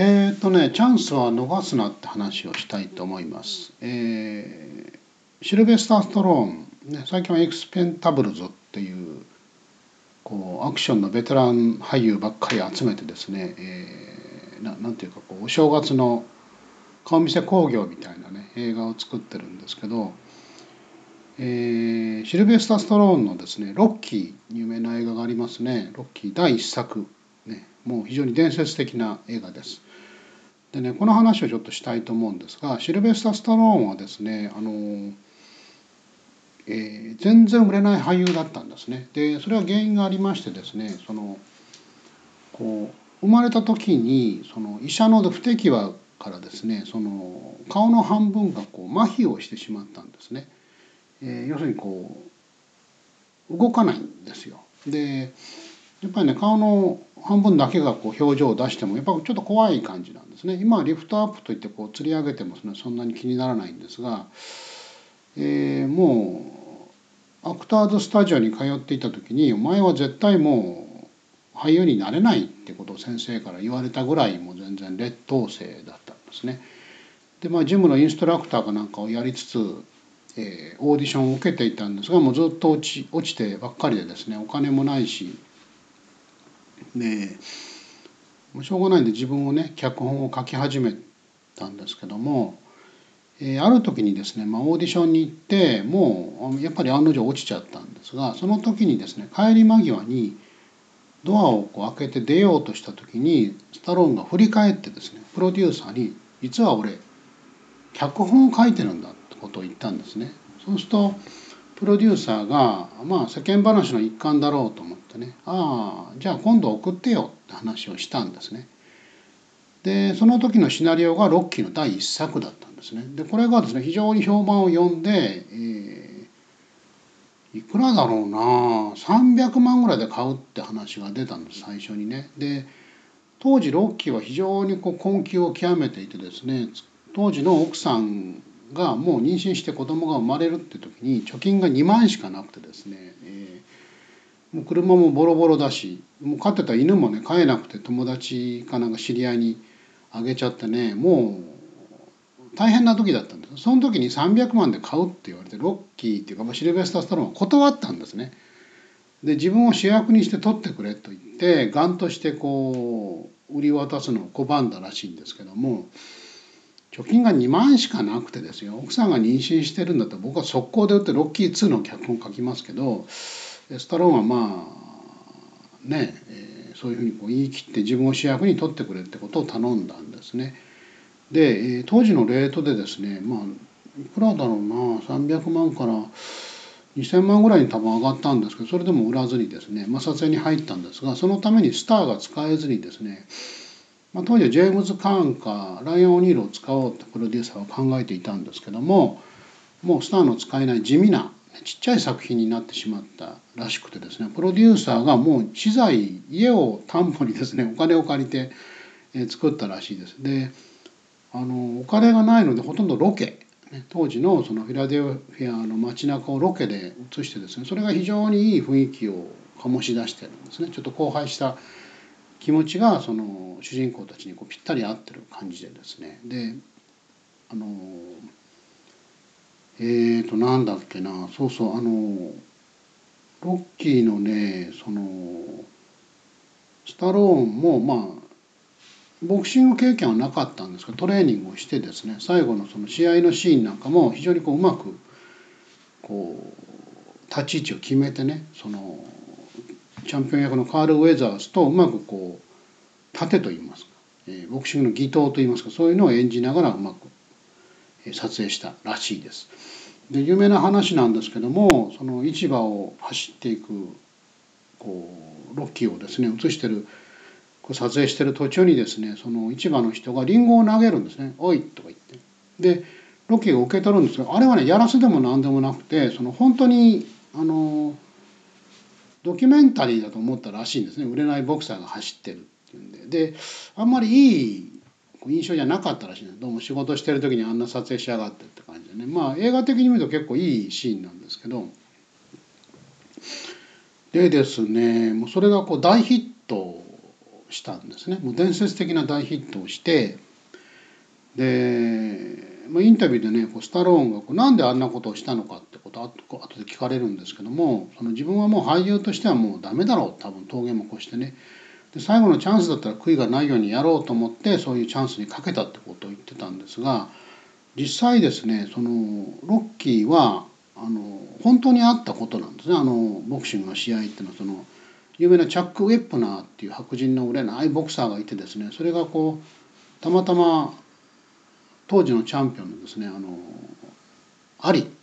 えっ、とねチャンスは逃すなって話をしたいと思います。えーシルベスター・ストローン、ね、最近はエクスペンタブルズっていうこうアクションのベテラン俳優ばっかり集めてですね、えーななんていうかこうお正月の顔見せ興行みたいなね映画を作ってるんですけど、えーシルベスター・ストローンのですね「ロッキー」有名な映画がありますね「ロッキー」第一作、ね、もう非常に伝説的な映画です。でねこの話をちょっとしたいと思うんですがシルベスター・ストローンはですねあのえー全然売れない俳優だったんですね。でそれは原因がありましてですねそのこう生まれた時にその医者の不適話からですねその顔の半分がこう麻痺をしてしまったんですね。えー要するにこう動かないんですよ。でやっぱりね顔の半分だけがこう表情を出してもやっぱちょっと怖い感じなんですね。今はリフトアップといってこう吊り上げてもそんなそんなに気にならないんですが、えーもうアクターズスタジオに通っていた時に「お前は絶対もう俳優になれない」ってことを先生から言われたぐらいもう全然劣等生だったんですね。でまあジムのインストラクターかなんかをやりつつ、えーオーディションを受けていたんですがもうずっと落ち落ちてばっかりでですねお金もないしでもうしょうがないんで自分をね脚本を書き始めたんですけども、えーある時にですね、まあ、オーディションに行ってもうやっぱり案の定落ちちゃったんですがその時にですね帰り間際にドアをこう開けて出ようとした時にスタローンが振り返ってですねプロデューサーに「実は俺脚本を書いてるんだ」ってことを言ったんですね。そうするとプロデューサーがまあ世間話の一環だろうと思ってね「ああじゃあ今度送ってよ」って話をしたんですね。でその時のシナリオがロッキーの第一作だったんですね。でこれがですね非常に評判を呼んで、えーいくらだろうな300万ぐらいで買うって話が出たんです最初にね。で当時ロッキーは非常にこう困窮を極めていてですね当時の奥さんがもう妊娠して子供が生まれるって時に貯金が2万しかなくてですね、えーもう車もボロボロだしもう飼ってた犬もね飼えなくて友達かなんか知り合いにあげちゃってねもう大変な時だったんですその時に300万で買うって言われてロッキーっていうか、まあ、シルベスター・スタローンは断ったんですね。で自分を主役にして取ってくれと言ってガンとしてこう売り渡すのを拒んだらしいんですけども貯金が2万しかなくてですよ奥さんが妊娠してるんだったら僕は速攻で売ってロッキー2の脚本書きますけどスタローンはまあね、えーそういうふうにこう言い切って自分を主役に取ってくれってことを頼んだんですね。で、えー当時のレートでですねまあいくらだろうな300万から2,000万ぐらいに多分上がったんですけどそれでも売らずにですね、まあ、撮影に入ったんですがそのためにスターが使えずにですね、まあ、当時はジェームズ・カーンかライアン・オニールを使おうってプロデューサーは考えていたんですけどももうスターの使えない地味なちっちゃい作品になってしまったらしくてですねプロデューサーがもう資材家を担保にですねお金を借りて、作ったらしいです。であのお金がないのでほとんどロケ当時のそのフィラデルフィアの街中をロケで映してですねそれが非常にいい雰囲気を醸し出してるんですねちょっと荒廃した気持ちがその主人公たちにこうぴったり合ってる感じでですね。であのえーとなんだっけな。そうそうあのロッキーのねそのスタローンもまあボクシング経験はなかったんですけどトレーニングをしてですね最後のその試合のシーンなんかも非常にこううまくこう立ち位置を決めてねそのチャンピオン役のカール・ウェザースとうまくこう盾といいますか、えーボクシングの技闘といいますかそういうのを演じながらうまくえ撮影したらしいです。で有名な話なんですけどもその市場を走っていくこうロッキーをですね映してるこう撮影してる途中にですねその市場の人がリンゴを投げるんですね「おい!」とか言ってでロッキーが受け取るんですけどあれはねやらせでも何でもなくてその本当にあのドキュメンタリーだと思ったらしいんですね。売れないボクサーが走ってるっていうんで。であんまりいい印象じゃなかったらしいんです。どうも仕事してる時にあんな撮影しやがってって感じでね。まあ映画的に見ると結構いいシーンなんですけど。でですねもうそれがこう大ヒットしたんですね。もう伝説的な大ヒットをして。で、まあ、インタビューでねこうスタローンがこうなんであんなことをしたのかっことを後で聞かれるんですけどもその自分はもう俳優としてはもうダメだろう。多分峠も越してね。で最後のチャンスだったら悔いがないようにやろうと思ってそういうチャンスにかけたってことを言ってたんですが実際ですねそのロッキーはあの本当にあったことなんですね。あのボクシングの試合っていうのはその有名なチャック・ウェップナーっていう白人の売れないボクサーがいてですねそれがこうたまたま当時のチャンピオンのですねあのアリ。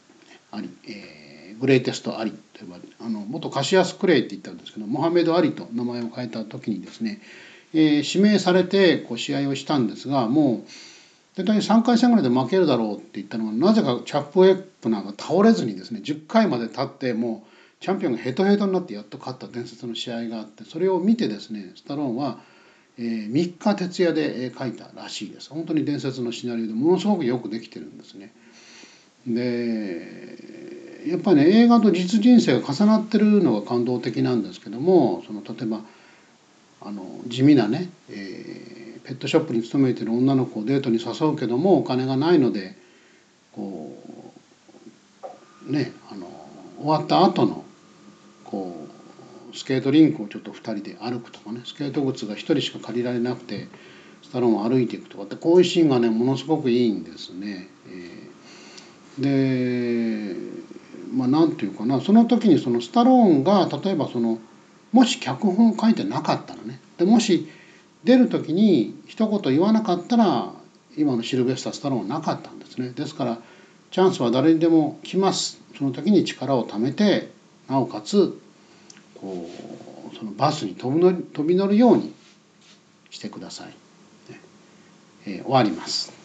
アリ、えー、グレイテスト・アリと呼ばれあの元カシアス・クレイって言ったんですけどモハメド・アリと名前を変えた時にですね、えー、指名されてこう試合をしたんですがもう大体3回戦ぐらいで負けるだろうって言ったのがなぜかチャップ・ウェップナーが倒れずにですね10回まで経ってもうチャンピオンがヘトヘトになってやっと勝った伝説の試合があってそれを見てですねスタローンは、えー、3日徹夜で書いたらしいです本当に伝説のシナリオでものすごくよくできてるんですね。でやっぱりね映画と実人生が重なってるのが感動的なんですけどもその例えばあの地味なね、えー、ペットショップに勤めてる女の子をデートに誘うけどもお金がないのでこうねあの終わった後のこうスケートリンクをちょっと2人で歩くとかねスケート靴が1人しか借りられなくてスタローンを歩いていくとかってこういうシーンがねものすごくいいんですね。えー、でまあ何て言うかなその時にそのスタローンが例えばそのもし脚本を書いてなかったらねでもし出る時に一言言わなかったら今のシルベスター・スタローンなかったんですねですからチャンスは誰にでも来ますその時に力を貯めてなおかつこうそのバスに飛び乗り飛び乗るようにしてください。えー、終わります。